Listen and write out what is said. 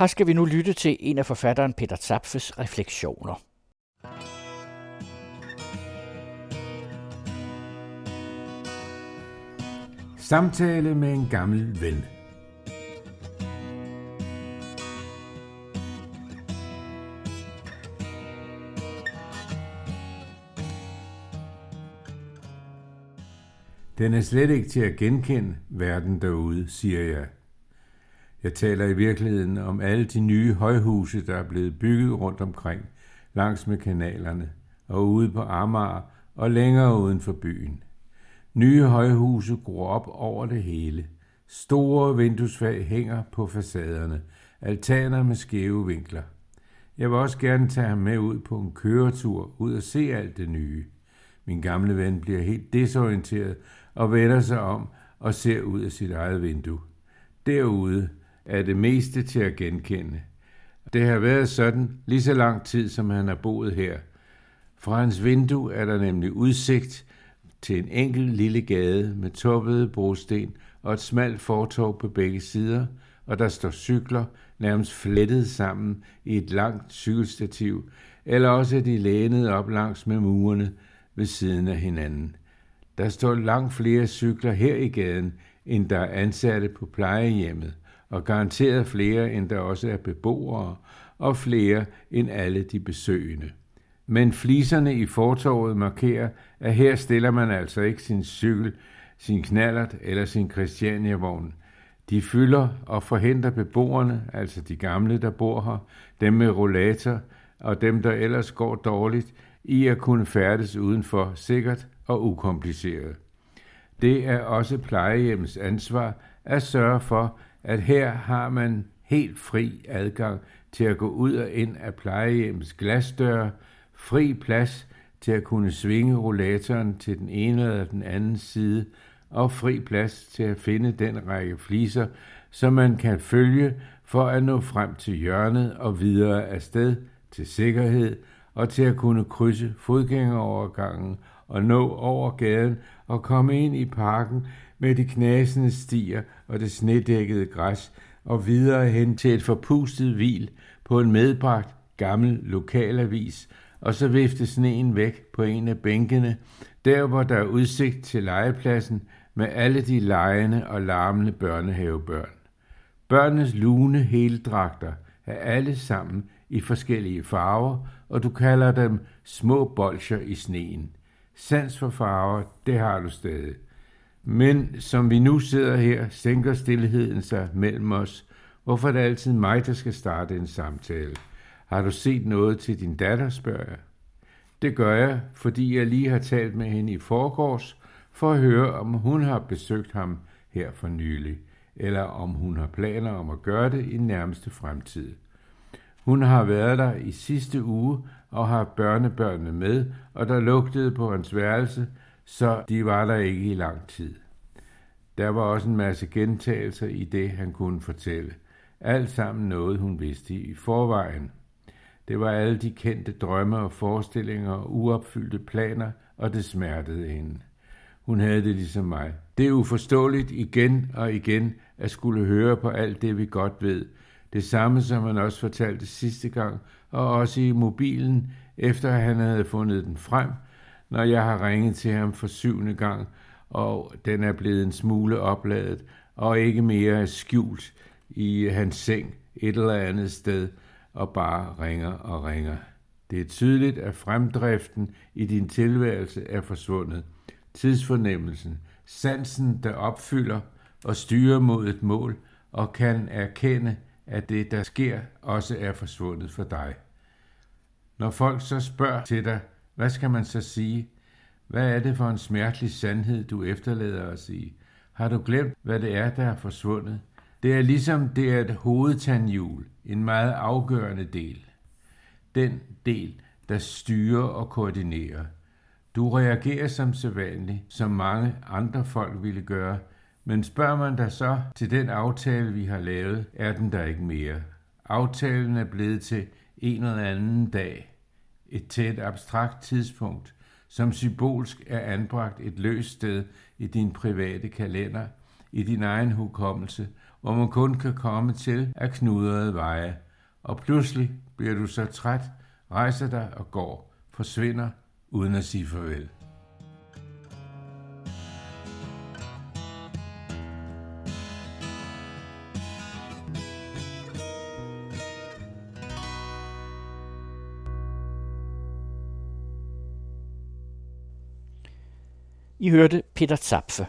Her skal vi nu lytte til en af forfatteren Peter Zapfes refleksioner. Samtale med en gammel ven. Den er slet ikke til at genkende verden derude, siger jeg. Jeg taler i virkeligheden om alle de nye højhuse, der er blevet bygget rundt omkring, langs med kanalerne, og ude på Amager og længere uden for byen. Nye højhuse gror op over det hele. Store vinduesfag hænger på facaderne, altaner med skæve vinkler. Jeg vil også gerne tage ham med ud på en køretur, ud og se alt det nye. Min gamle ven bliver helt desorienteret og vender sig om og ser ud af sit eget vindue. Derude er det meste til at genkende. Det har været sådan lige så lang tid, som han har boet her. Fra hans vindue er der nemlig udsigt til en enkelt lille gade med toppede brosten og et smalt fortov på begge sider, og der står cykler nærmest flettet sammen i et langt cykelstativ, eller også er de lænet op langs med murene ved siden af hinanden. Der står langt flere cykler her i gaden, end der er ansatte på plejehjemmet, og garanteret flere, end der også er beboere, og flere end alle de besøgende. Men fliserne i fortorvet markerer, at her stiller man altså ikke sin cykel, sin knallert eller sin Christiania-vogn. De fylder og forhindrer beboerne, altså de gamle, der bor her, dem med rollator og dem, der ellers går dårligt, i at kunne færdes udenfor sikkert og ukompliceret. Det er også plejehjemmets ansvar at sørge for, at her har man helt fri adgang til at gå ud og ind af plejehjemmets glasdøre, fri plads til at kunne svinge rollatoren til den ene eller den anden side, og fri plads til at finde den række fliser, som man kan følge for at nå frem til hjørnet og videre afsted til sikkerhed og til at kunne krydse fodgængerovergangen og nå over gaden og komme ind i parken med de knasende stier og det snedækkede græs og videre hen til et forpustet hvil på en medbragt gammel lokalavis, og så vifte sneen væk på en af bænkene, der hvor der er udsigt til legepladsen med alle de lejende og larmende børnehavebørn. Børnenes lune heldragter er alle sammen i forskellige farver, og du kalder dem små bolcher i sneen. Sans for farver, det har du stadig. Men som vi nu sidder her, sænker stillheden sig mellem os. Hvorfor er det altid mig, der skal starte en samtale? Har du set noget til din datter, spørger jeg. Det gør jeg, fordi jeg lige har talt med hende i forgårs, for at høre, om hun har besøgt ham her for nylig, eller om hun har planer om at gøre det i nærmeste fremtid. Hun har været der i sidste uge og har børnebørnene med, og der lugtede på hans værelse, så de var der ikke i lang tid. Der var også en masse gentagelser i det, han kunne fortælle. Alt sammen noget, hun vidste i forvejen. Det var alle de kendte drømme og forestillinger og uopfyldte planer, og det smertede hende. Hun havde det ligesom mig. Det er uforståeligt igen og igen at skulle høre på alt det, vi godt ved. Det samme, som han også fortalte sidste gang, og også i mobilen, efter han havde fundet den frem, når jeg har ringet til ham for syvende gang, og den er blevet en smule opladet, og ikke mere skjult i hans seng et eller andet sted, og bare ringer og ringer. Det er tydeligt, at fremdriften i din tilværelse er forsvundet. Tidsfornemmelsen, sansen, der opfylder og styrer mod et mål, og kan erkende, at det, der sker, også er forsvundet for dig. Når folk så spørger til dig, hvad skal man så sige? Hvad er det for en smertelig sandhed, du efterlader os i? Har du glemt, hvad det er, der er forsvundet? Det er ligesom det er et hovedtandhjul, en meget afgørende del. Den del, der styrer og koordinerer. Du reagerer som sædvanligt, som mange andre folk ville gøre, men spørger man dig så til den aftale, vi har lavet, er den der ikke mere. Aftalen er blevet til en eller anden dag, et tæt abstrakt tidspunkt, som symbolsk er anbragt et løst sted i din private kalender, i din egen hukommelse, hvor man kun kan komme til af knudrede veje, og pludselig bliver du så træt, rejser dig og går, forsvinder uden at sige farvel. I hørte Peter Zapfe.